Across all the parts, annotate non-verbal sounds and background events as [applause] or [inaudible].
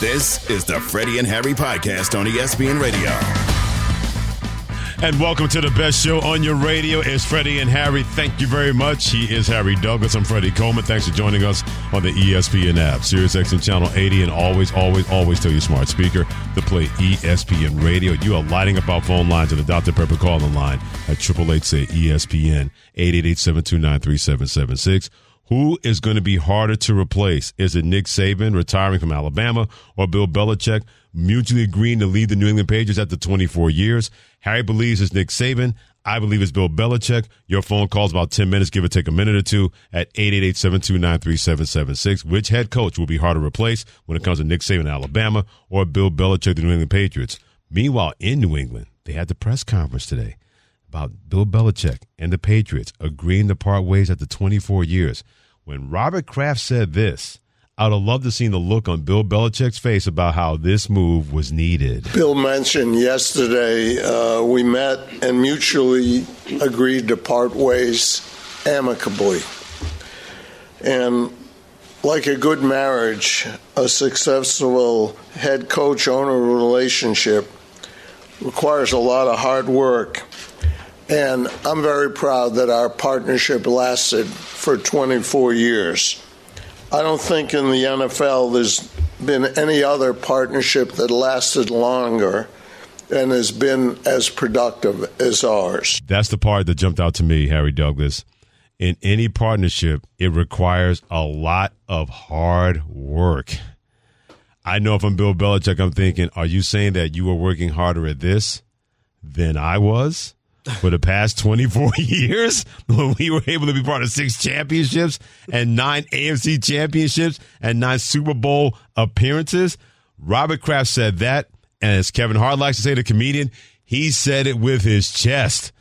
This is the Freddie and Harry podcast on ESPN Radio. And welcome to the best show on your radio. It's Freddie and Harry. Thank you very much. He is Harry Douglas. I'm Freddie Coleman. Thanks for joining us on the ESPN app, SiriusXM Channel 80, and always, always, always tell your smart speaker to play ESPN Radio. You are lighting up our phone lines and the Dr. Pepper calling line at 888 say ESPN 888 729 3776. Who is going to be harder to replace? Is it Nick Saban retiring from Alabama or Bill Belichick mutually agreeing to lead the New England Patriots after 24 years? Harry believes it's Nick Saban. I believe it's Bill Belichick. Your phone calls about 10 minutes, give or take a minute or two at 888-729-3776. Which head coach will be harder to replace when it comes to Nick Saban, Alabama, or Bill Belichick, the New England Patriots? Meanwhile, in New England, they had the press conference today about Bill Belichick and the Patriots agreeing to part ways after 24 years. When Robert Kraft said this, I would have loved to see the look on Bill Belichick's face about how this move was needed. Bill mentioned yesterday uh, we met and mutually agreed to part ways amicably. And like a good marriage, a successful head coach owner relationship requires a lot of hard work and I'm very proud that our partnership lasted for 24 years. I don't think in the NFL there's been any other partnership that lasted longer and has been as productive as ours. That's the part that jumped out to me, Harry Douglas. In any partnership, it requires a lot of hard work. I know if I'm Bill Belichick, I'm thinking, are you saying that you were working harder at this than I was? For the past 24 [laughs] years when we were able to be part of six championships and nine AFC championships and nine Super Bowl appearances. Robert Kraft said that, and as Kevin Hart likes to say, the comedian, he said it with his chest.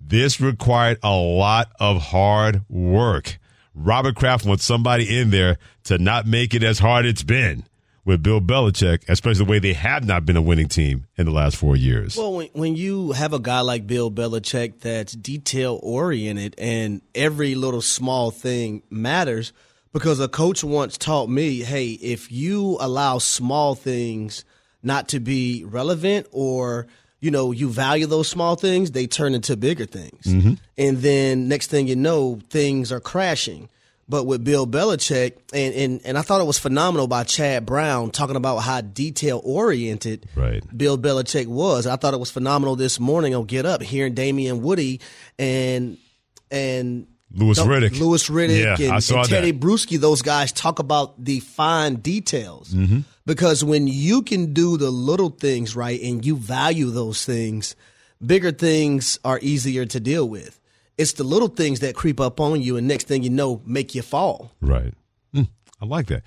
This required a lot of hard work. Robert Kraft wants somebody in there to not make it as hard it's been with Bill Belichick, especially the way they have not been a winning team in the last four years. Well, when, when you have a guy like Bill Belichick that's detail oriented and every little small thing matters, because a coach once taught me, hey, if you allow small things not to be relevant or you know you value those small things, they turn into bigger things, mm-hmm. and then next thing you know, things are crashing. But with Bill Belichick, and, and, and I thought it was phenomenal by Chad Brown talking about how detail oriented right. Bill Belichick was. I thought it was phenomenal this morning on Get Up, hearing Damien Woody and and Louis Riddick, Louis Riddick, yeah, and, and Tedy that. Bruschi. Those guys talk about the fine details mm-hmm. because when you can do the little things right and you value those things, bigger things are easier to deal with it's the little things that creep up on you, and next thing you know, make you fall. Right. Mm, I like that.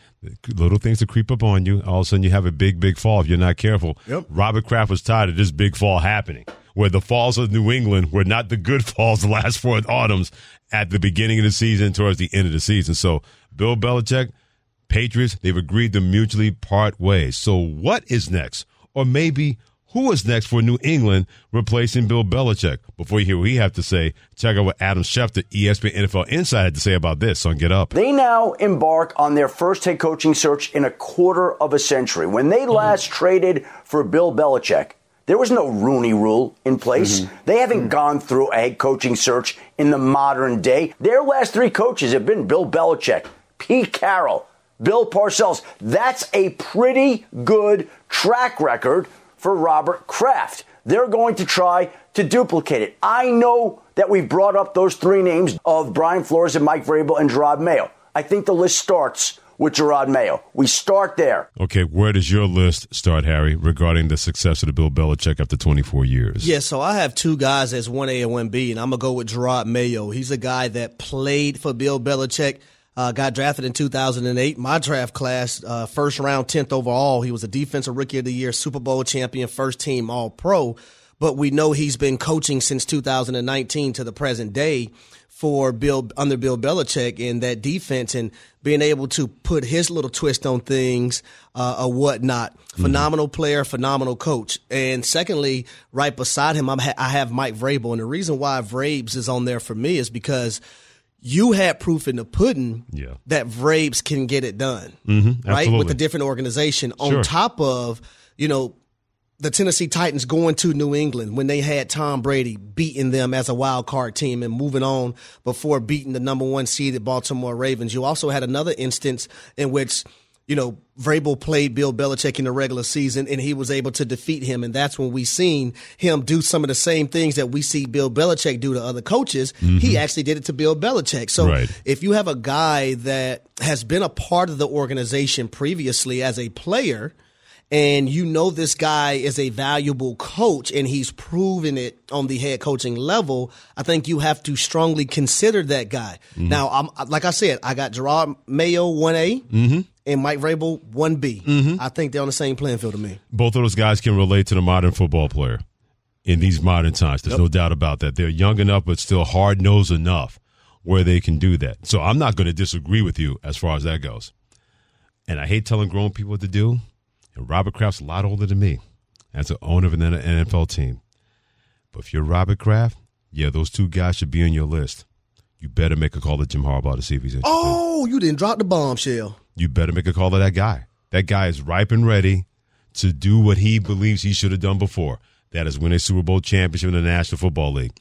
Little things that creep up on you, all of a sudden you have a big, big fall if you're not careful. Yep. Robert Kraft was tired of this big fall happening, where the falls of New England were not the good [laughs] falls the last four autumns at the beginning of the season towards the end of the season. So Bill Belichick, Patriots, they've agreed to mutually part ways. So what is next? Or maybe who is next for New England replacing Bill Belichick? Before you hear what he have to say, check out what Adam Schefter, ESPN NFL Insider, had to say about this on Get Up. They now embark on their first head coaching search in a quarter of a century. When they mm-hmm. last mm-hmm. traded for Bill Belichick, there was no Rooney rule in place. Mm-hmm. They haven't mm-hmm. gone through a head coaching search in the modern day. Their last three coaches have been Bill Belichick, Pete Carroll, Bill Parcells. That's a pretty good track record for Robert Kraft. They're going to try to duplicate it. I know that we've brought up those three names of Brian Flores and Mike Vrabel and Gerard Mayo. I think the list starts with Gerard Mayo. We start there. Okay, where does your list start, Harry, regarding the success of the Bill Belichick after 24 years? Yeah, so I have two guys as 1A and 1B, and I'm going to go with Gerard Mayo. He's a guy that played for Bill Belichick. Uh, got drafted in 2008. My draft class, uh, first round, 10th overall. He was a defensive rookie of the year, Super Bowl champion, first team All Pro. But we know he's been coaching since 2019 to the present day for Bill under Bill Belichick in that defense and being able to put his little twist on things uh, or whatnot. Mm-hmm. Phenomenal player, phenomenal coach. And secondly, right beside him, ha- i have Mike Vrabel. And the reason why Vrabes is on there for me is because you had proof in the pudding yeah. that Vrabes can get it done, mm-hmm, right? With a different organization sure. on top of, you know, the Tennessee Titans going to New England when they had Tom Brady beating them as a wild card team and moving on before beating the number one seed seeded Baltimore Ravens. You also had another instance in which, you know, Vrabel played Bill Belichick in the regular season and he was able to defeat him. And that's when we seen him do some of the same things that we see Bill Belichick do to other coaches. Mm-hmm. He actually did it to Bill Belichick. So right. if you have a guy that has been a part of the organization previously as a player – and you know this guy is a valuable coach and he's proven it on the head coaching level, I think you have to strongly consider that guy. Mm-hmm. Now, I'm, like I said, I got Gerard Mayo 1A mm-hmm. And Mike Vrabel 1B. Mm-hmm. I think they're on the same playing field to me. Both of those guys can relate to the modern football player in these modern times. There's yep. no doubt about that. They're young enough, but still hard nosed enough where they can do that. So I'm not going to disagree with you as far as that goes. And I hate telling grown people what to do and Robert Kraft's a lot older than me as an owner of an NFL team. But if you're Robert Kraft, yeah, those two guys should be on your list. You better make a call to Jim Harbaugh to see if he's interested. Oh, you didn't drop the bombshell. You better make a call to that guy. That guy is ripe and ready to do what he believes he should have done before. That is win a Super Bowl championship in the National Football League.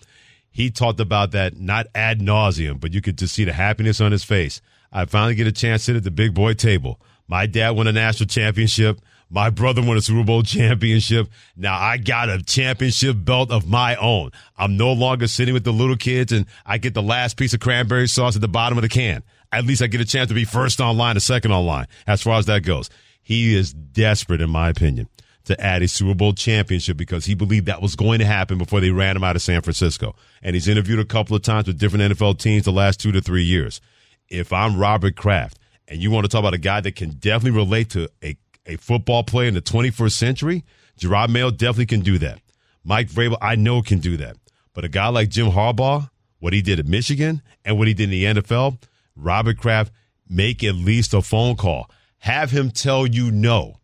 He talked about that not ad nauseum, but you could just see the happiness on his face. I finally get a chance to sit at the big boy table. My dad won a national championship. My brother won a Super Bowl championship. Now I got a championship belt of my own. I'm no longer sitting with the little kids and I get the last piece of cranberry sauce at the bottom of the can. At least I get a chance to be first online or second online as far as that goes. He is desperate, in my opinion, to add a Super Bowl championship because he believed that was going to happen before they ran him out of San Francisco. And he's interviewed a couple of times with different NFL teams the last two to three years. If I'm Robert Kraft and you want to talk about a guy that can definitely relate to a a football player in the 21st century, Gerard Mayo definitely can do that. Mike Vrabel, I know can do that. But a guy like Jim Harbaugh, what he did at Michigan and what he did in the NFL, Robert Kraft, make at least a phone call. Have him tell you no.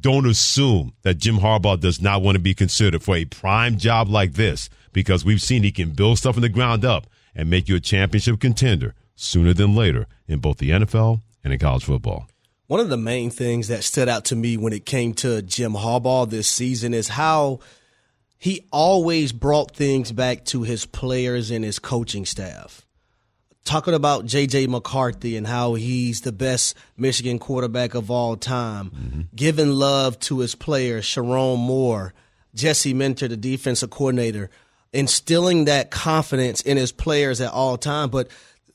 Don't assume that Jim Harbaugh does not want to be considered for a prime job like this because we've seen he can build stuff from the ground up and make you a championship contender sooner than later in both the NFL and in college football. One of the main things that stood out to me when it came to Jim Harbaugh this season is how he always brought things back to his players and his coaching staff. Talking about J.J. McCarthy and how he's the best Michigan quarterback of all time, mm-hmm. giving love to his players, Sherrone Moore, Jesse Minter, the defensive coordinator, instilling that confidence in his players at all time. But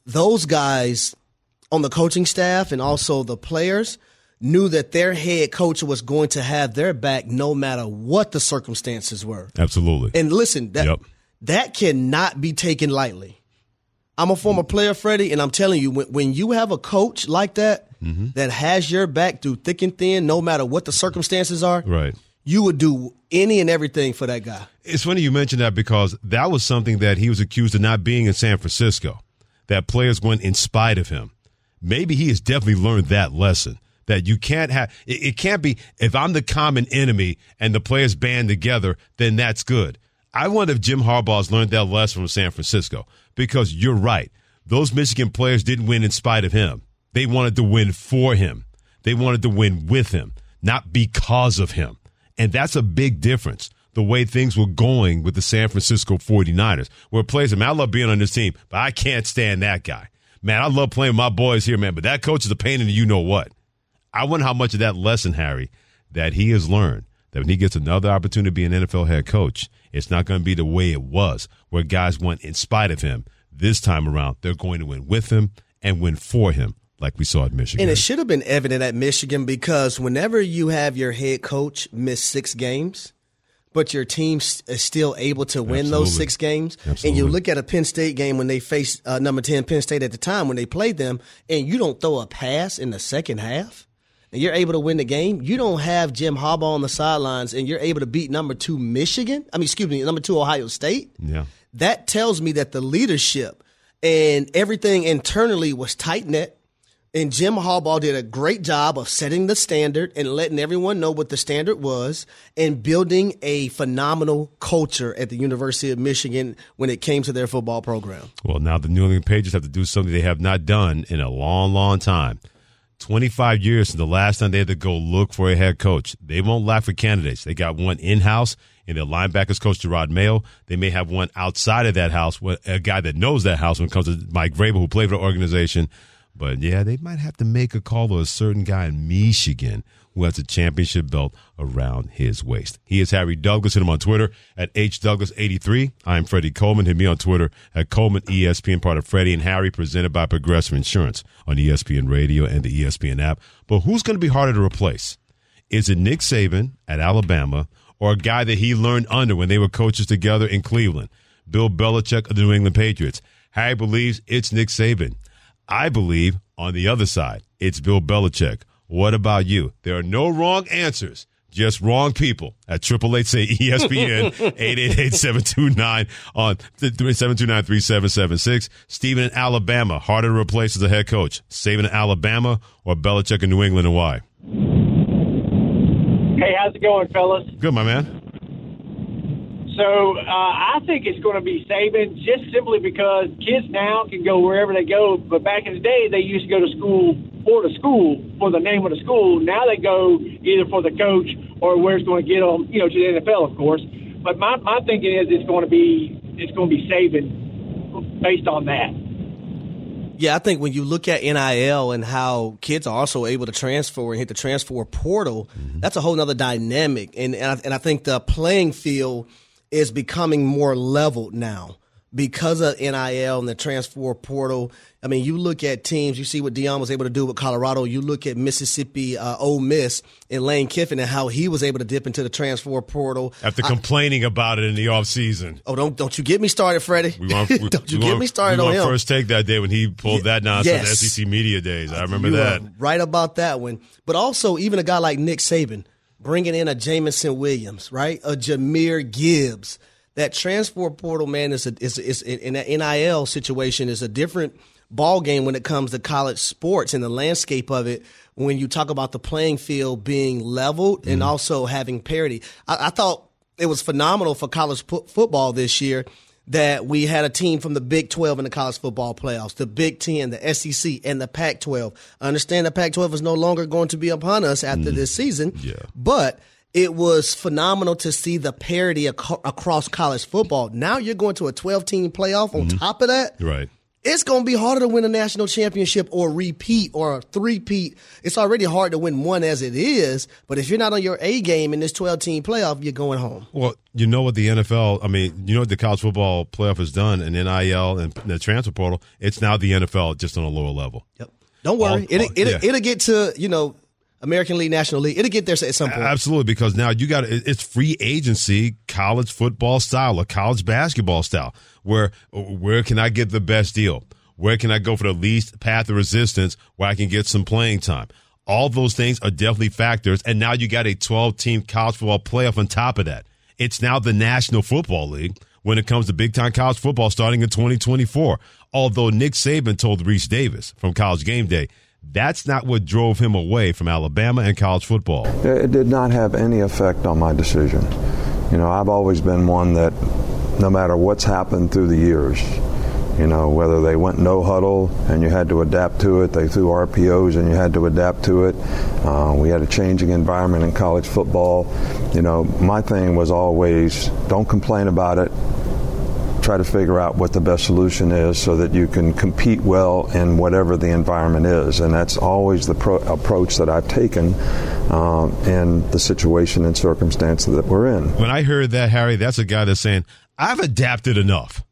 those guys on the coaching staff and also the players knew that their head coach was going to have their back no matter what the circumstances were. Absolutely. And listen, that yep. that cannot be taken lightly. I'm a former player, Freddie, and I'm telling you, when, when you have a coach like that mm-hmm. that has your back through thick and thin, no matter what the circumstances are, right? You would do any and everything for that guy. It's funny you mentioned that because that was something that he was accused of not being in San Francisco. That players went in spite of him maybe he has definitely learned that lesson that you can't have it, it, can't be if I'm the common enemy and the players band together, then that's good. I wonder if Jim Harbaugh's learned that lesson from San Francisco because you're right. Those Michigan players didn't win in spite of him. They wanted to win for him. They wanted to win with him, not because of him. And that's a big difference. The way things were going with the San Francisco 49ers, where players, I, mean, I love being on this team, but I can't stand that guy man, I love playing with my boys here, man, but that coach is a pain in the you know what. I wonder how much of that lesson, Harry, that he has learned that when he gets another opportunity to be an NFL head coach, it's not going to be the way it was, where guys went in spite of him. This time around, they're going to win with him and win for him, like we saw at Michigan. And it should have been evident at Michigan because whenever you have your head coach miss six games, but your team is still able to win Absolutely. those six games. Absolutely. And you look at a Penn State game when they faced uh, number 10 Penn State at the time when they played them, and you don't throw a pass in the second half, and you're able to win the game. You don't have Jim Harbaugh on the sidelines, and you're able to beat number two Michigan. I mean, excuse me, number two Ohio State. Yeah. That tells me that the leadership and everything internally was tight knit. And Jim Harbaugh did a great job of setting the standard and letting everyone know what the standard was and building a phenomenal culture at the University of Michigan when it came to their football program. Well, now the New England Patriots have to do something they have not done in a long, long time. 25 years since the last time they had to go look for a head coach. They won't lack for candidates. They got one in house in their linebackers coach, Gerard Mayo. They may have one outside of that house, a guy that knows that house when it comes to Mike Vrabel, who played for the organization. But yeah, they might have to make a call to a certain guy in Michigan who has a championship belt around his waist. He is Harry Douglas. Hit him on Twitter at HDouglas83. I'm Freddie Coleman. Hit me on Twitter at Coleman ESPN, part of Freddie and Harry, presented by Progressive Insurance on ESPN Radio and the ESPN app. But who's going to be harder to replace? Is it Nick Saban at Alabama or a guy that he learned under when they were coaches together in Cleveland? Bill Belichick of the New England Patriots. Harry believes it's Nick Saban. I believe on the other side, it's Bill Belichick. What about you? There are no wrong answers, just wrong people. At triple eight say ESPN [laughs] eight eight eight seven two nine on seven two nine three seven seven six. Stephen in Alabama, harder to replace as a head coach. Saban in Alabama or Belichick in New England, and why? Hey, how's it going, fellas? Good, my man. So uh, I think it's going to be Saban just simply because kids now can go wherever they go. But back in the day, they used to go to school for the school, for the name of the school. Now they go either for the coach or where it's going to get them, you know, to the NFL, of course. But my, my thinking is it's going to be it's going to be Saban based on that. Yeah, I think when you look at NIL and how kids are also able to transfer and hit the transfer portal, mm-hmm. that's a whole other dynamic. And and I, and I think the playing field is becoming more leveled now because of NIL and the transfer portal. I mean, you look at teams, you see what Deion was able to do with Colorado. You look at Mississippi, uh, Ole Miss, and Lane Kiffin and how he was able to dip into the transfer portal after I, complaining about it in the offseason. Oh, don't don't you get me started, Freddie? We want, [laughs] we, don't you we get want, me started on him. First take that day when he pulled yeah, that nonsense. yes. SEC media days. I remember you that. right about that one. But also, even a guy like Nick Saban bringing in a Jameson Williams, right? A Jahmyr Gibbs that transfer portal man is a, is is in that NIL situation is a different ball game when it comes to college sports and the landscape of it. When you talk about the playing field being leveled mm-hmm. and also having parity, I, I, thought it was phenomenal for college p- football this year that we had a team from the Big 12 in the college football playoffs, the Big 10, the SEC, and the Pac 12. Understand the Pac 12 is no longer going to be upon us after mm-hmm. this season, yeah. but it was phenomenal to see the parity ac- across college football. Now you're going to a 12 team playoff on mm-hmm. top of that. Right. It's going to be harder to win a national championship or repeat or three-peat. It's already hard to win one as it is, but if you're not on your A game in this 12 team playoff, you're going home. Well, you know what the NFL, I mean, you know what the college football playoff has done and NIL and the transfer portal? It's now the NFL just on a lower level. Yep. Don't worry. All, it'll, it'll, yeah. it'll get to, you know, American League, National League. It'll get there at some point. Absolutely, because now you got it's free agency, college football style, or college basketball style. Where where can I get the best deal? Where can I go for the least path of resistance where I can get some playing time? All those things are definitely factors. And now you got a 12 team college football playoff on top of that. It's now the National Football League when it comes to big time college football starting in 2024. Although Nick Saban told Rece Davis from College Game Day that's not what drove him away from Alabama and college football. It did not have any effect on my decision. You know, I've always been one that no matter what's happened through the years, you know, whether they went no huddle and you had to adapt to it, they threw RPOs and you had to adapt to it. Uh, we had a changing environment in college football. You know, my thing was always don't complain about it, try to figure out what the best solution is so that you can compete well in whatever the environment is. And that's always the pro- approach that I've taken um, in the situation and circumstance that we're in. When I heard that, Harry, that's a guy that's saying, I've adapted enough.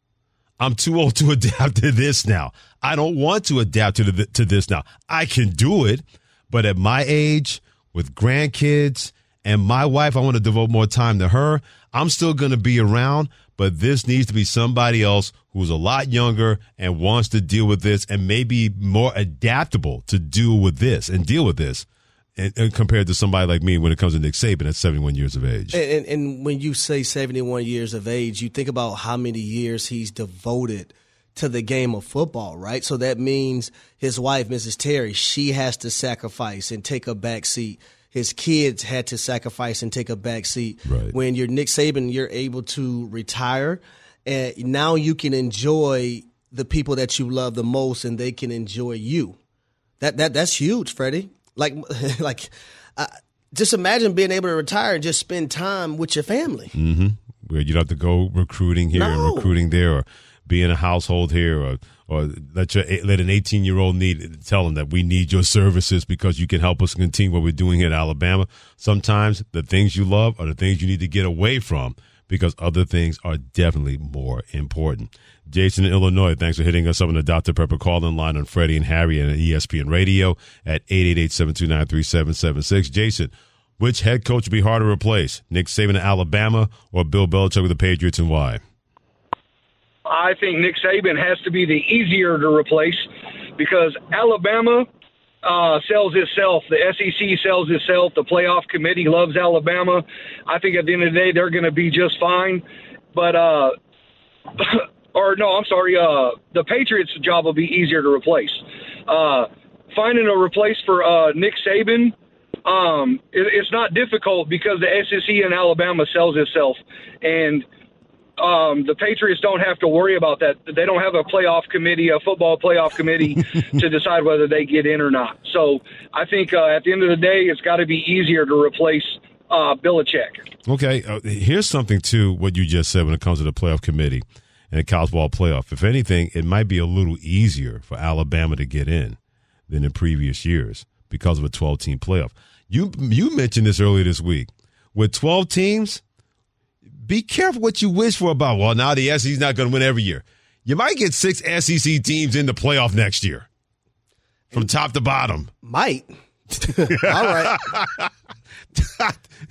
I'm too old to [laughs] adapt to this now. I don't want to adapt to, the, to this now. I can do it, but at my age, with grandkids and my wife, I want to devote more time to her. I'm still going to be around, but this needs to be somebody else who's a lot younger and wants to deal with this and maybe more adaptable to deal with this and deal with this. And, and compared to somebody like me when it comes to Nick Saban at 71 years of age. And, and, and when you say 71 years of age, you think about how many years he's devoted to the game of football, right? So that means his wife, Mrs. Terry, she has to sacrifice and take a back seat. His kids had to sacrifice and take a back seat. Right. When you're Nick Saban, you're able to retire, and now you can enjoy the people that you love the most, and they can enjoy you. That that that's huge, Freddie. Like [laughs] like, uh, just imagine being able to retire and just spend time with your family. Mm-hmm. Where you don't have to go recruiting here No. and recruiting there, or be in a household here, or or let your let an 18 year old need tell them that we need your services because you can help us continue what we're doing here in Alabama. Sometimes the things you love are the things you need to get away from because other things are definitely more important. Jason in Illinois, thanks for hitting us up on the Dr. Pepper call-in line on Freddie and Harry and ESPN Radio at 888-729-3776. Jason, which head coach would be harder to replace? Nick Saban in Alabama or Bill Belichick with the Patriots and why? I think Nick Saban has to be the easier to replace because Alabama uh, sells itself. The SEC sells itself. The playoff committee loves Alabama. I think at the end of the day, they're going to be just fine. But, uh, [clears throat] or no, I'm sorry, uh, the Patriots' job will be easier to replace. Uh, finding a replace for uh, Nick Saban, um, it, it's not difficult because the SEC in Alabama sells itself. And um, the Patriots don't have to worry about that. They don't have a playoff committee, a football playoff committee, [laughs] to decide whether they get in or not. So I think uh, at the end of the day, it's got to be easier to replace uh, Belichick. Okay, uh, here's something to what you just said when it comes to the playoff committee and the college ball playoff. If anything, it might be a little easier for Alabama to get in than in previous years because of a 12 team playoff. You you mentioned this earlier this week. With 12 teams, be careful what you wish for about. Well, now the SEC's not going to win every year. You might get six SEC teams in the playoff next year, from top to bottom. Might. [laughs] All right.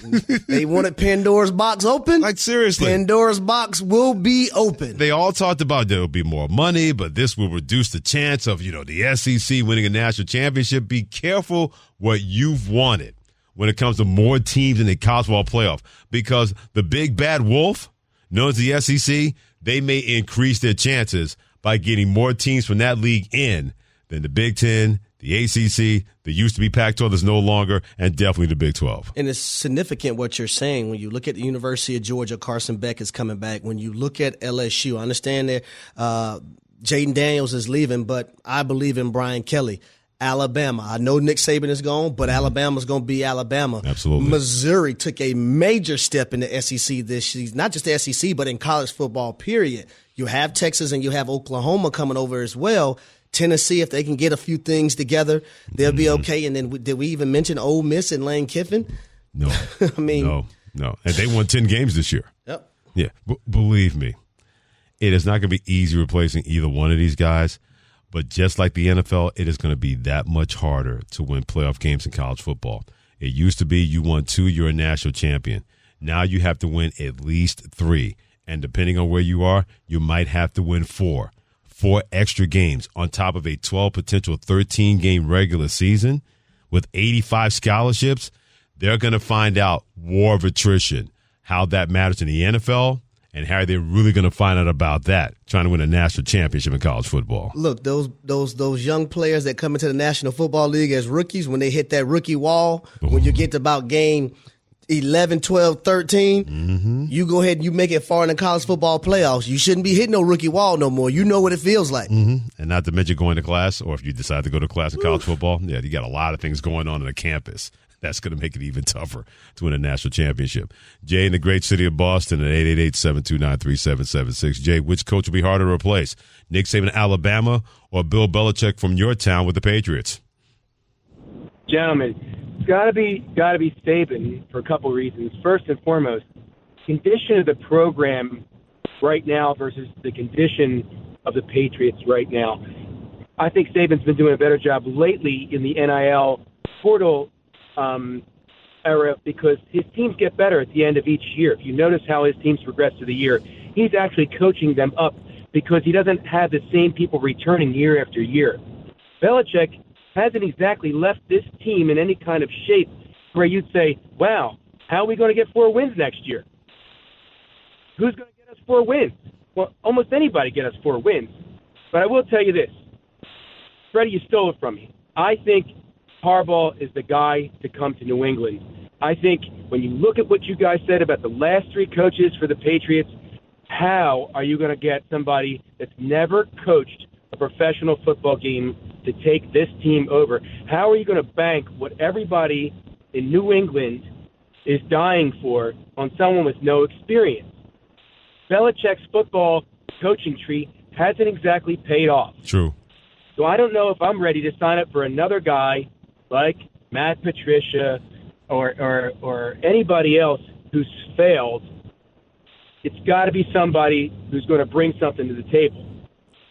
[laughs] they wanted Pandora's box open. Like seriously, Pandora's box will be open. they all talked about there will be more money, but this will reduce the chance of, you know, the SEC winning a national championship. Be careful what you've wanted when it comes to more teams in the college ball playoff because the big bad wolf, known as the SEC, they may increase their chances by getting more teams from that league in than the Big Ten, the ACC, the used to be Pac 12 that's no longer, and definitely the Big 12. And it's significant what you're saying when you look at the University of Georgia. Carson Beck is coming back. When you look at LSU, I understand that uh, Jayden Daniels is leaving, but I believe in Brian Kelly. Alabama. I know Nick Saban is gone, but Alabama's going to be Alabama. Absolutely. Missouri took a major step in the SEC this season, not just the SEC, but in college football, period. You have Texas and you have Oklahoma coming over as well. Tennessee, if they can get a few things together, they'll be mm-hmm. okay. And then did we even mention Ole Miss and Lane Kiffin? No. [laughs] I mean, no, no. And they won 10 games this year. Yep. Yeah, b- believe me, it is not going to be easy replacing either one of these guys. But just like the NFL, it is going to be that much harder to win playoff games in college football. It used to be you won two, you're a national champion. Now you have to win at least three. And depending on where you are, you might have to win four. Four extra games on top of a 12 potential 13 game regular season with 85 scholarships. They're going to find out war of attrition, how that matters in the NFL, and how are they're really going to find out about that, trying to win a national championship in college football. look those those those young players that come into the National Football League as rookies when they hit that rookie wall when you get to about game 11 12 13 Mm-hmm. you go ahead and you make it far in the college football playoffs you shouldn't be hitting no rookie wall no more you know what it feels like And not to mention going to class, or if you decide to go to class in college football, yeah, you got a lot of things going on in the campus. That's going to make it even tougher to win a national championship. Jay in the great city of Boston at 888-729-3776. Jay, which coach will be harder to replace? Nick Saban, Alabama, or Bill Belichick from your town with the Patriots? gentlemen, it's got to be got to be Saban for a couple reasons. First and foremost, condition of the program right now versus the condition of the Patriots right now. I think Saban's been doing a better job lately in the NIL portal um, era because his teams get better at the end of each year. If you notice how his teams progress through the year, he's actually coaching them up because he doesn't have the same people returning year after year. Belichick hasn't exactly left this team in any kind of shape where you'd say, wow, how are we going to get four wins next year? Who's going to get us four wins? Well, almost anybody get us four wins. But I will tell you this. Freddie, you stole it from me. I think Harbaugh is the guy to come to New England. I think when you look at what you guys said about the last three coaches for the Patriots, how are you going to get somebody that's never coached a professional football game to take this team over? How are you going to bank what everybody in New England is dying for on someone with no experience? Belichick's football coaching tree hasn't exactly paid off. True. So I don't know if I'm ready to sign up for another guy like Matt Patricia or or, or anybody else who's failed. It's got to be somebody who's going to bring something to the table.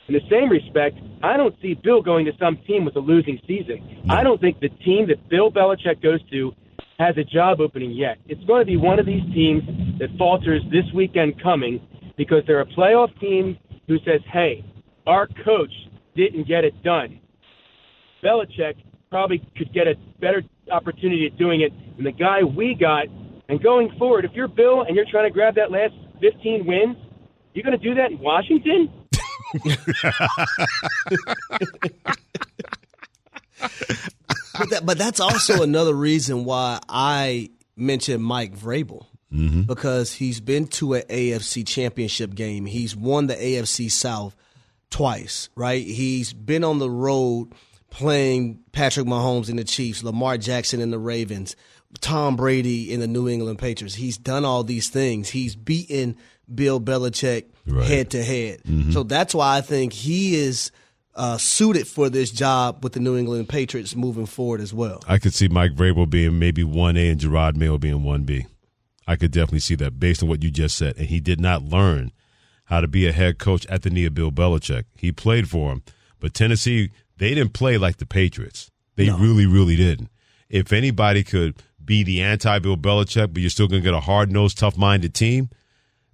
In the same respect, I don't see Bill going to some team with a losing season. I don't think the team that Bill Belichick goes to has a job opening yet. It's going to be one of these teams that falters this weekend coming because they're a playoff team who says, hey, our coach didn't get it done. Belichick probably could get a better opportunity at doing it than the guy we got. And going forward, if you're Bill and you're trying to grab that last 15 wins, you're going to do that in Washington? but, that, but that's also another reason why I mentioned Mike Vrabel. Mm-hmm. Because he's been to an AFC championship game. He's won the AFC South twice, right? He's been on the road playing Patrick Mahomes in the Chiefs, Lamar Jackson in the Ravens, Tom Brady in the New England Patriots. He's done all these things. He's beaten Bill Belichick head to head. Mm-hmm. So that's why I think he is uh, suited for this job with the New England Patriots moving forward as well. I could see Mike Vrabel being maybe 1A and Gerard Mayo being 1B. I could definitely see that based on what you just said. And he did not learn how to be a head coach at the knee of Bill Belichick. He played for him, but Tennessee, they didn't play like the Patriots. They no. really, really didn't. If anybody could be the anti Bill Belichick, but you're still going to get a hard nosed, tough minded team,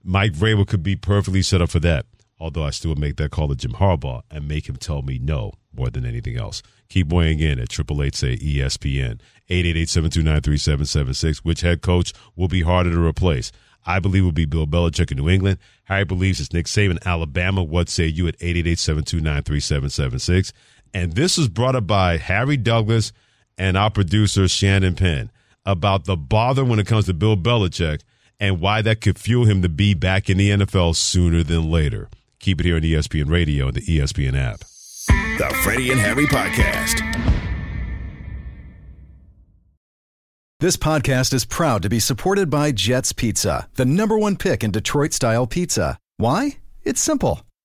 Mike Vrabel could be perfectly set up for that. Although I still would make that call to Jim Harbaugh and make him tell me no more than anything else. Keep weighing in at triple eight say ESPN eight eight eight seven two nine three seven seven six. Which head coach will be harder to replace? I believe will be Bill Belichick in New England. Harry believes it's Nick Saban, Alabama. What say you at 888-729-3776? And this was brought up by Harry Douglas and our producer Shannon Penn about the bother when it comes to Bill Belichick and why that could fuel him to be back in the NFL sooner than later. Keep it here on ESPN Radio and the ESPN app. The Freddie and Harry Podcast. This podcast is proud to be supported by Jets Pizza, the number one pick in Detroit style pizza. Why? It's simple.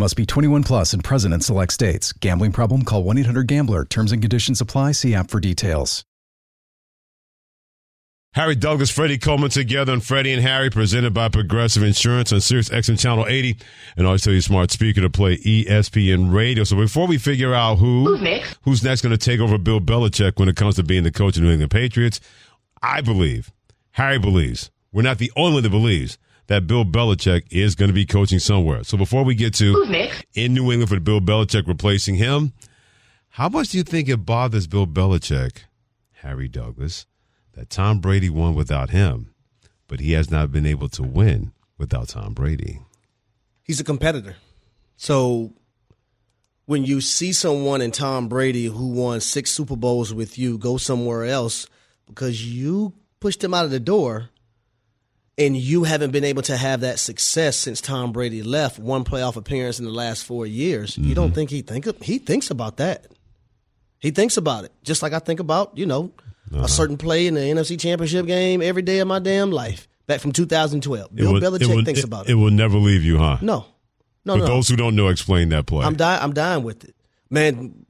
Must be 21 plus and present in select states. Gambling problem? Call 1 800 GAMBLER. Terms and conditions apply. See app for details. Harry Douglas, Freddie Coleman together on Freddie and Harry, presented by Progressive Insurance on Sirius XM Channel 80. And always tell you smart speaker to play ESPN Radio. So before we figure out who Who's next? who's next going to take over Bill Belichick when it comes to being the coach of the New England Patriots, I believe, Harry believes, we're not the only one that believes that Bill Belichick is going to be coaching somewhere. So before we get to in New England for Bill Belichick replacing him, how much do you think it bothers Bill Belichick, Harry Douglas, that Tom Brady won without him, but he has not been able to win without Tom Brady? He's a competitor. So when you see someone in Tom Brady who won six Super Bowls with you go somewhere else because you pushed him out of the door and you haven't been able to have that success since Tom Brady left, one playoff appearance in the last four years, you don't mm-hmm. think he think he thinks about that. He thinks about it. Just like I think about, you know, a uh-huh. certain play in the NFC championship game every day of my damn life. Back from 2012. Bill will- Belichick will- thinks about it. It will never leave you, huh? No. No, For no. those who don't know, explain that play. I'm dying. I'm dying with it, man.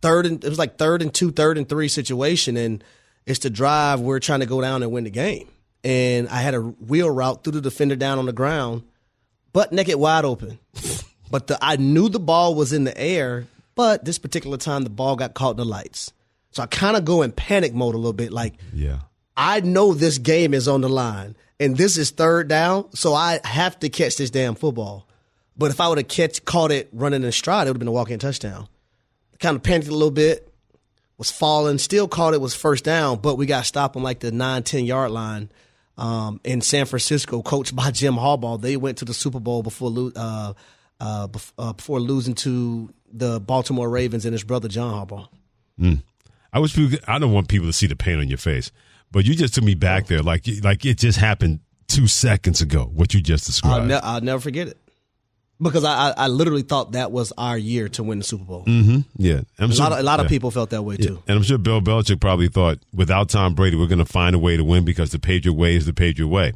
Third and it was like third and two, third and three situation, and it's the drive. We're trying to go down and win the game, and I had a wheel route through the defender down on the ground, butt naked, wide open. [laughs] but the, I knew the ball was in the air, but this particular time the ball got caught in the lights, so I kind of go in panic mode a little bit, like yeah. I know this game is on the line and this is third down, so I have to catch this damn football. But if I would have catch caught it running in stride, it would have been a walk-in touchdown. Kind of panicked a little bit, was falling, still caught it, was first down, but we got stopped on like the 9, 10 yard line um, in San Francisco, coached by Jim Harbaugh. They went to the Super Bowl before lo- uh, uh, bef- uh, before losing to the Baltimore Ravens and his brother John Harbaugh. Mm. I wish people. I don't want people to see the pain on your face, but you just took me back there, like like it just happened two seconds ago. What you just described. I'll, ne- I'll never forget it because I, I, I literally thought that was our year to win the Super Bowl. hmm Yeah, I'm a sure- lot of a lot of people felt that way Yeah. too. And I'm sure Bill Belichick probably thought, without Tom Brady, we're going to find a way to win because the Patriot way is the Patriot way.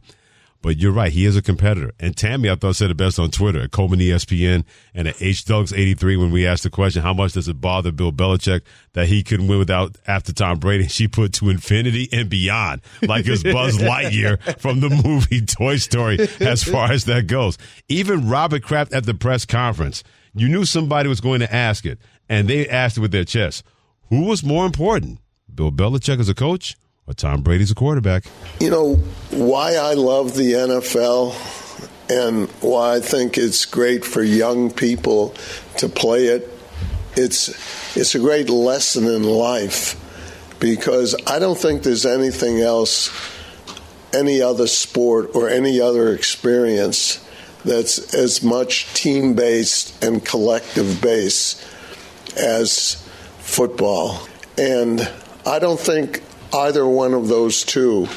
But you're right, he is a competitor. And Tammy, I thought, said it best on Twitter at Coleman ESPN and at H Dogs 83 when we asked the question, how much does it bother Bill Belichick that he couldn't win without after Tom Brady? [laughs] She put to infinity and beyond, like it's Buzz [laughs] Lightyear from the movie Toy Story, as far as that goes. Even Robert Kraft at the press conference, you knew somebody was going to ask it, and they asked it with their chest. Who was more important, Bill Belichick as a coach or Tom Brady's a quarterback? You know, why I love the NFL and why I think it's great for young people to play it, it's, it's a great lesson in life because I don't think there's anything else, any other sport or any other experience that's as much team based and collective based as football. And I don't think either one of those two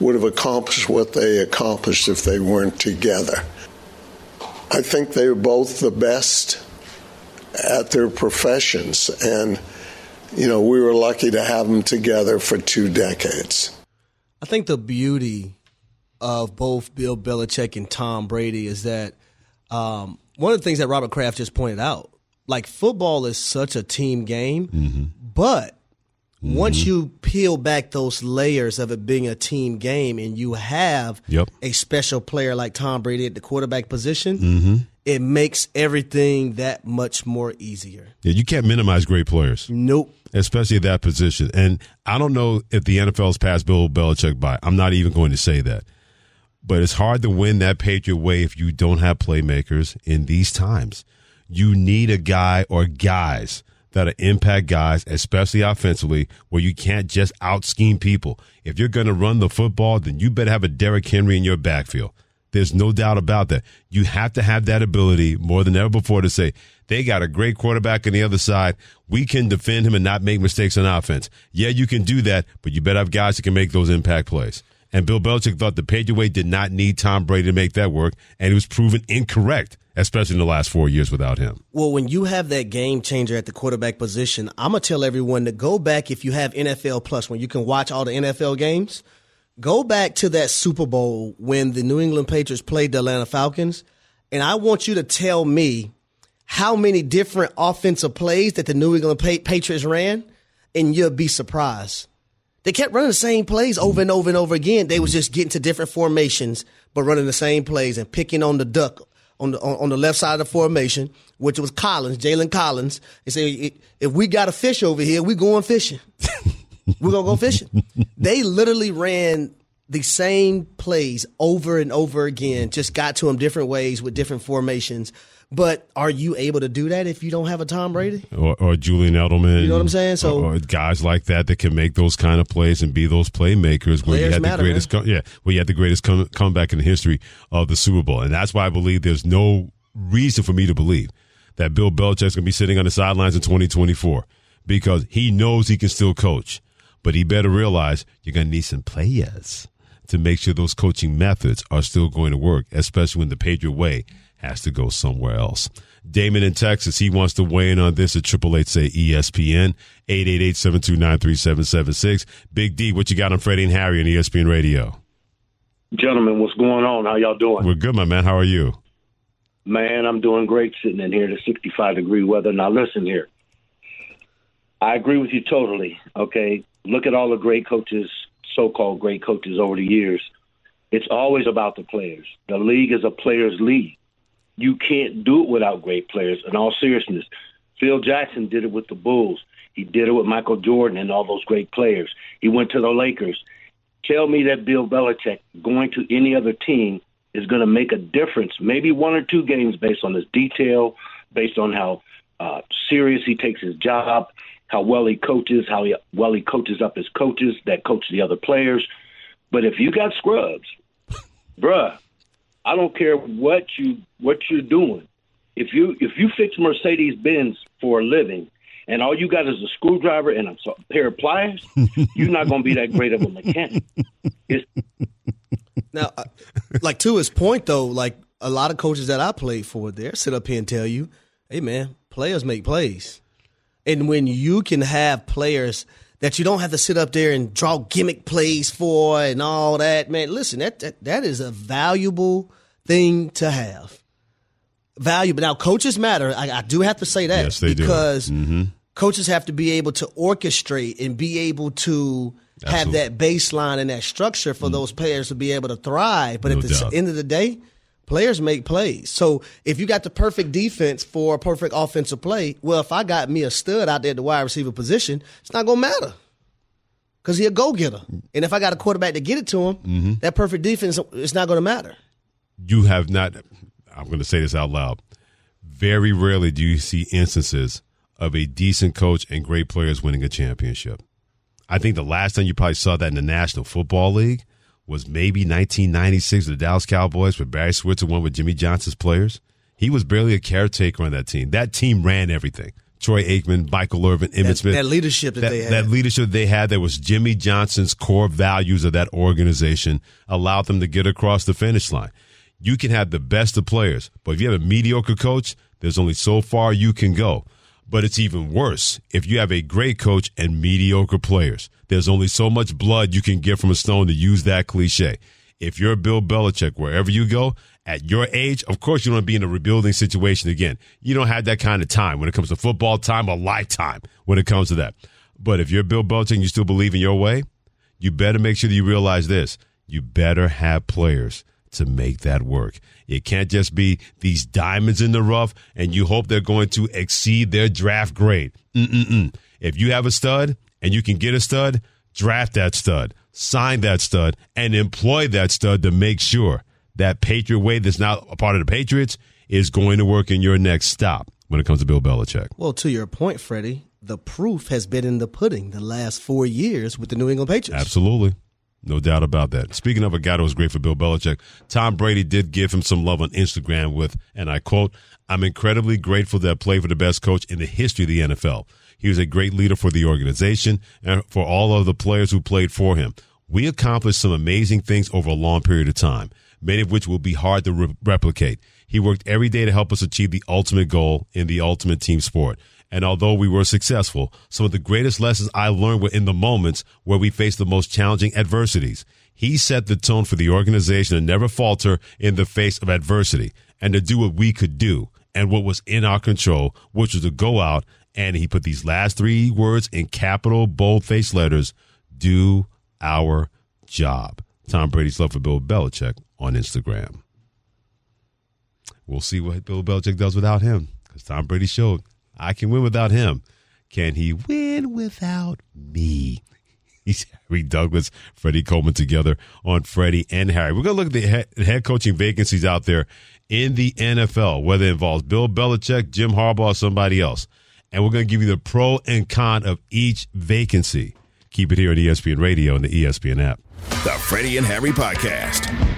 would have accomplished what they accomplished if they weren't together. I think they were both the best at their professions. And, you know, we were lucky to have them together for two decades. I think the beauty of both Bill Belichick and Tom Brady is that um, one of the things that Robert Kraft just pointed out, like football is such a team game, but once you peel back those layers of it being a team game and you have Yep. a special player like Tom Brady at the quarterback position, Mm-hmm. it makes everything that much more easier. Yeah, you can't minimize great players. Nope. Especially at that position. And I don't know if the NFL's passed Bill Belichick by. I'm not even going to say that. But it's hard to win that Patriot way if you don't have playmakers in these times. You need a guy or guys that are impact guys, especially offensively, where you can't just out scheme people. If you're going to run the football, then you better have a Derrick Henry in your backfield. There's no doubt about that. You have to have that ability more than ever before to say, they got a great quarterback on the other side. We can defend him and not make mistakes on offense. Yeah, you can do that, but you better have guys that can make those impact plays. And Bill Belichick thought the Patriot way did not need Tom Brady to make that work, and he was proven incorrect, especially in the last four years without him. Well, when you have that game changer at the quarterback position, I'm gonna tell everyone to go back if you have NFL Plus, when you can watch all the NFL games. Go back to that Super Bowl when the New England Patriots played the Atlanta Falcons, and I want you to tell me how many different offensive plays that the New England Patriots ran, and you'll be surprised. They kept running the same plays over and over and over again. They was just getting to different formations, but running the same plays and picking on the duck on the on, the left side of the formation, which was Collins, Jalen Collins. They say if we got a fish over here, we going fishing. [laughs] We're gonna go fishing. they literally ran the same plays over and over again, just got to them different ways with different formations. But are you able to do that if you don't have a Tom Brady or, or Julian Edelman? You know what I'm saying? So or, or guys like that that can make those kind of plays and be those playmakers where you had matter, the greatest, com- yeah, where you had the greatest come- comeback in the history of the Super Bowl, and that's why I believe there's no reason for me to believe that Bill Belichick's going to be sitting on the sidelines in 2024 because he knows he can still coach, but he better realize you're going to need some players to make sure those coaching methods are still going to work, especially when the Patriot way has to go somewhere else. Damon in Texas, he wants to weigh in on this at Triple Eight say ESPN, 888-729-3776. Big D, what you got on Freddie and Harry on ESPN Radio? Gentlemen, what's going on? How y'all doing? We're good, my man. How are you? Man, I'm doing great sitting in here to 65 degree weather. Now listen here. I agree with you totally. Okay. Look at all the great coaches, so called great coaches over the years. It's always about the players. The league is a players' league you can't do it without great players. In all seriousness, Phil Jackson did it with the Bulls. He did it with Michael Jordan and all those great players. He went to the Lakers. Tell me that Bill Belichick going to any other team is going to make a difference. Maybe one or two games based on his detail, based on how uh, serious he takes his job, how well he coaches, how he, well he coaches up his coaches that coach the other players. But if you got scrubs, [laughs] bruh, I don't care what you what you're doing. If you if you fix Mercedes Benz for a living, and all you got is a screwdriver and a pair of pliers, [laughs] you're not going to be that great of a mechanic. It's- now, uh, like to his point though, like a lot of coaches that I played for, there sit up here and tell you, "Hey, man, players make plays," and when you can have players that you don't have to sit up there and draw gimmick plays for and all that, man. Listen, that that, that is a valuable thing to have. Valuable. Now, coaches matter. I, I do have to say that yes, they because do. Mm-hmm. coaches have to be able to orchestrate and be able to Absolutely. have that baseline and that structure for mm. those players to be able to thrive. But no at the doubt. end of the day, players make plays. So if you got the perfect defense for a perfect offensive play, well, if I got me a stud out there at the wide receiver position, it's not going to matter because he a go getter. And if I got a quarterback to get it to him, mm-hmm. that perfect defense is not going to matter you have not, I'm going to say this out loud. Very rarely do you see instances of a decent coach and great players winning a championship. I think the last time you probably saw that in the National Football League was maybe 1996 the Dallas Cowboys where Barry Switzer won with Jimmy Johnson's players. He was barely a caretaker on that team. That team ran everything. Troy Aikman, Michael Irvin, Emmitt that, Smith. That leadership that, that, they had. That leadership they had that was Jimmy Johnson's core values of that organization allowed them to get across the finish line you can have the best of players, but if you have a mediocre coach, there's only so far you can go. But it's even worse if you have a great coach and mediocre players. There's only so much blood you can get from a stone to use that cliche. If you're Bill Belichick, wherever you go, at your age, of course you don't be in a rebuilding situation again. You don't have that kind of time when it comes to football time, a lifetime when it comes to that. But if you're Bill Belichick and you still believe in your way, you better make sure that you realize this. You better have players to make that work. It can't just be these diamonds in the rough and you hope they're going to exceed their draft grade. Mm-mm-mm. If you have a stud and you can get a stud, draft that stud, sign that stud, and employ that stud to make sure that Patriot way that's now a part of the Patriots is going to work in your next stop when it comes to Bill Belichick. Well, to your point, Freddie, the proof has been in the pudding the last four years with the New England Patriots. Absolutely. No doubt about that. Speaking of a guy that was great for Bill Belichick, Tom Brady did give him some love on Instagram with, and I quote, I'm incredibly grateful that I played for the best coach in the history of the NFL. He was a great leader for the organization and for all of the players who played for him. We accomplished some amazing things over a long period of time, many of which will be hard to re- replicate. He worked every day to help us achieve the ultimate goal in the ultimate team sport. And although we were successful, some of the greatest lessons I learned were in the moments where we faced the most challenging adversities. He set the tone for the organization to never falter in the face of adversity and to do what we could do and what was in our control, which was to go out and he put these last three words in capital bold face letters do our job. Tom Brady's love for Bill Belichick on Instagram. We'll see what Bill Belichick does without him because Tom Brady showed I can win without him. Can he win without me? [laughs] He's Harry Douglas, Freddie Coleman together on Freddie and Harry. We're going to look at the head coaching vacancies out there in the NFL, whether it involves Bill Belichick, Jim Harbaugh, or somebody else. And we're going to give you the pro and con of each vacancy. Keep it here on ESPN Radio and the ESPN app. The Freddie and Harry Podcast.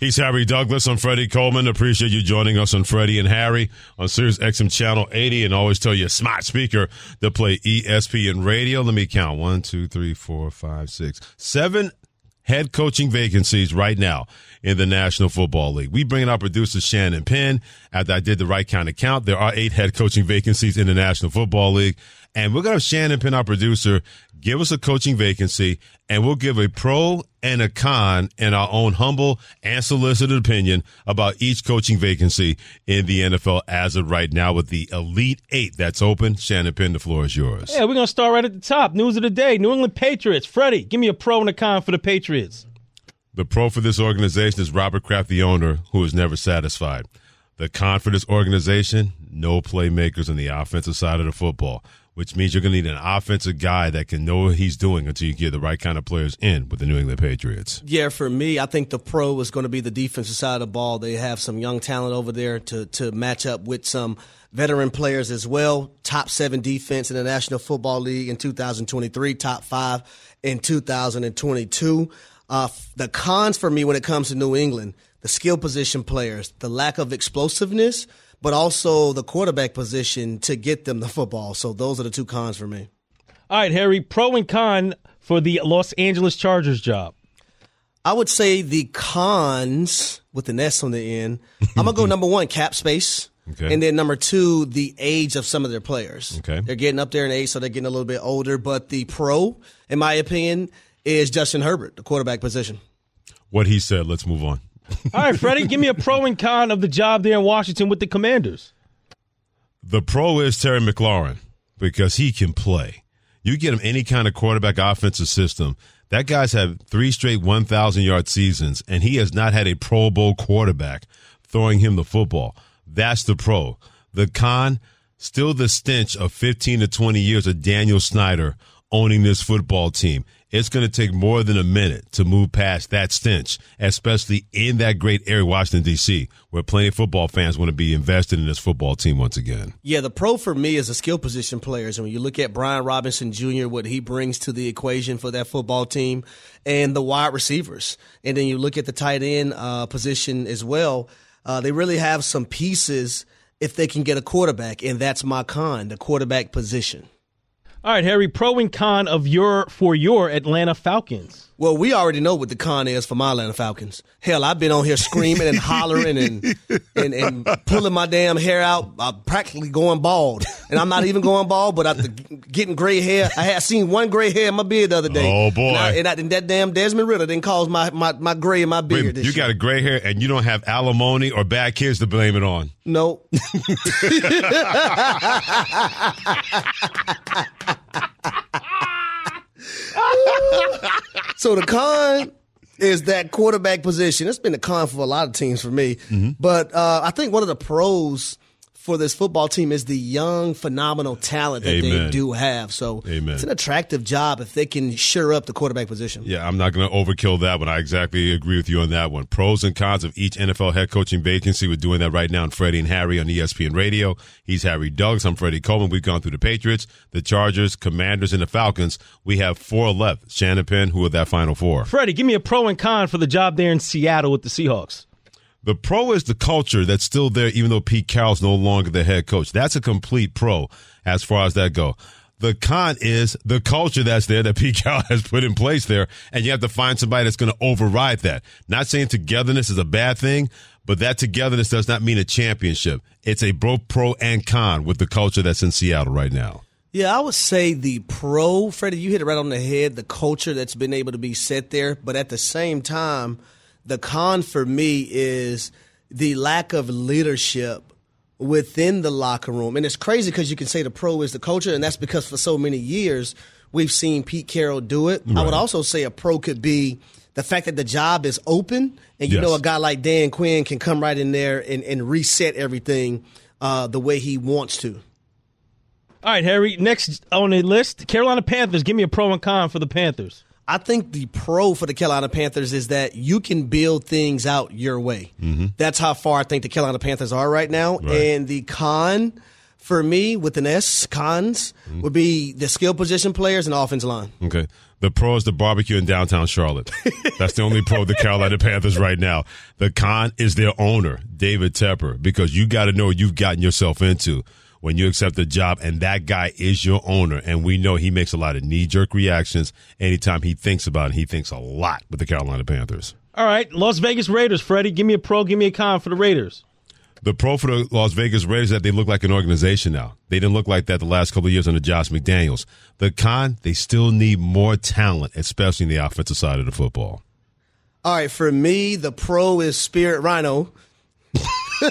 He's Harry Douglas. I'm Freddie Coleman. Appreciate you joining us on Freddie and Harry on Sirius XM Channel 80. And always tell your smart speaker to play ESPN Radio. Let me count. One, two, three, four, five, six, seven head coaching vacancies right now in the National Football League. We bring in our producer Shannon Penn. After I did the right kind of count, there are eight head coaching vacancies in the National Football League. And we're going to have Shannon Penn, our producer, give us a coaching vacancy, and we'll give a pro and a con in our own humble and solicited opinion about each coaching vacancy in the NFL as of right now with the Elite Eight that's open. Shannon Penn, the floor is yours. Yeah, we're going to start right at the top. News of the day New England Patriots. Freddie, give me a pro and a con for the Patriots. The pro for this organization is Robert Kraft, the owner, who is never satisfied. The con for this organization, no playmakers on the offensive side of the football which means you're going to need an offensive guy that can know what he's doing until you get the right kind of players in with the New England Patriots. Yeah, for me, I think the pro is going to be the defensive side of the ball. They have some young talent over there to to match up with some veteran players as well. Top seven defense in the National Football League in 2023, top five in 2022. Uh, the cons for me when it comes to New England, the skill position players, the lack of explosiveness but also the quarterback position to get them the [laughs] football. So those are the two cons for me. All right, Harry, pro and con for the Los Angeles Chargers job. I would say the cons with the S on the end. I'm gonna go [laughs] number one, cap space. Okay. And then number two, the age of some of their players. Okay. They're getting up there in age, so they're getting a little bit older. But the pro, in my opinion, is Justin Herbert, the quarterback position. What he said. Let's move on. [laughs] All right, Freddie, give me a pro and con of the job there in Washington with the Commanders. The pro is Terry McLaurin because he can play. You get him any kind of quarterback offensive system. That guy's had three straight 1,000 yard seasons, and he has not had a Pro Bowl quarterback throwing him the football. That's the pro. The con, still the stench of 15 to 20 years of Daniel Snyder owning this football team. It's going to take more than a minute to move past that stench, especially in that great area, Washington, D.C., where plenty of football fans want to be invested in this football team once again. Yeah, the pro for me is the skill position players. And when you look at Brian Robinson Jr., what he brings to the equation for that football team, and the wide receivers. And then you look at the tight end uh, position as well. Uh, they really have some pieces if they can get a quarterback, and that's my con, the quarterback position. All right, Harry, pro and con of your for your Atlanta Falcons. Well, we already know what the con is for my Atlanta Falcons. Hell, I've been on here screaming and hollering and, and and pulling my damn hair out, I'm practically going bald. And I'm not even going bald, but after getting gray hair, I had seen one gray hair in my beard the other day. Oh, boy. And, I, and, I, and that damn Desmond Ridder didn't cause my, my, my gray in my beard. Wait, this you year. got a gray hair and you don't have alimony or bad kids to blame it on. Nope. [laughs] so the con is that quarterback position. It's been a con for a lot of teams for me. Mm-hmm. But uh, I think one of the pros for this football team is the young, phenomenal talent that they do have. So Amen. it's an attractive job if they can sure up the quarterback position. Yeah, I'm not going to overkill that one. I exactly agree with you on that one. Pros and cons of each NFL head coaching vacancy. We're doing that right now in Freddie and Harry on ESPN Radio. He's Harry Douglas. I'm Freddie Coleman. We've gone through the Patriots, the Chargers, Commanders, and the Falcons. We have four left. Shannon Penn, who are that final four? Freddie, give me a pro and con for the job there in Seattle with the Seahawks. The pro is the culture that's still there, even though Pete Carroll's no longer the head coach. That's a complete pro as far as that go. The con is the culture that's there that [laughs] Pete Carroll has put in place there, and you have to find somebody that's going to override that. Not saying togetherness is a bad thing, but that togetherness does not mean a championship. It's a both pro and con with the culture that's in Seattle right now. Yeah, I would say the pro, Freddie, you hit it right on the head, the culture that's been able to be set there. But at the same time, the con for me is the lack of leadership within the locker room. And it's crazy because you can say the pro is the culture, and that's because for so many years we've seen Pete Carroll do it. I would also say a pro could be the fact that the job is open, and you Yes. know a guy like Dan Quinn can come right in there and, and reset everything uh, the way he wants to. All right, Harry, next on the list, Carolina Panthers. Give me a pro and con for the Panthers. I think the pro for the Carolina Panthers is that you can build things out your way. Mm-hmm. That's how far I think the Carolina Panthers are right now. And the con for me with an S, cons, Mm-hmm. would be the skill position players and offensive line. Okay. The pro is the barbecue in downtown Charlotte. That's the only pro of the Carolina Panthers right now. The con is their owner, David Tepper, because you got to know what you've gotten yourself into when you accept the job, and that guy is your owner. And we know he makes a lot of knee jerk reactions anytime he thinks about it. He thinks a lot with the Carolina Panthers. All right, Las Vegas Raiders. Freddie, give me a pro, give me a con for the Raiders. The pro for the Las Vegas Raiders is that they look like an organization now. They didn't look like that the last couple of years under Josh McDaniels. The con, they still need more talent, especially in the offensive side of the football. All right, for me, the pro is Spirit Rhino. [laughs]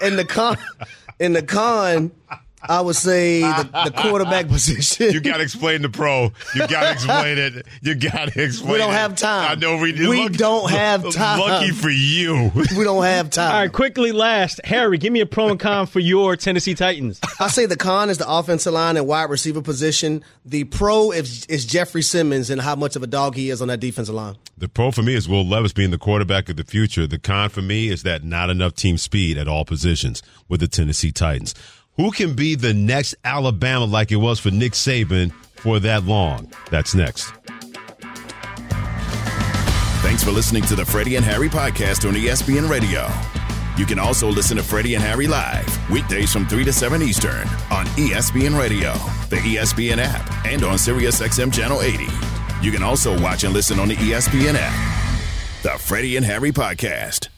and the con, and the con, I would say the, the quarterback [laughs] position. You got to explain the pro. You got to [laughs] explain it. You got to explain. We don't it. have time. I know we We look- don't have time. Lucky for you. we don't have time. All right, quickly last, Harry, give me a pro and con for your Tennessee Titans. I say the con is the offensive line and wide receiver position. The pro is, is Jeffrey Simmons and how much of a dog he is on that defensive line. The pro for me is Will Levis being the quarterback of the future. The con for me is that not enough team speed at all positions with the Tennessee Titans. Who can be the next Alabama like it was for Nick Saban for that long? That's next. Thanks for listening to the Freddie and Harry podcast on ESPN Radio. You can also listen to Freddie and Harry live weekdays from 3 to 7 Eastern on ESPN Radio, the ESPN app, and on SiriusXM Channel 80. You can also watch and listen on the ESPN app. The Freddie and Harry podcast.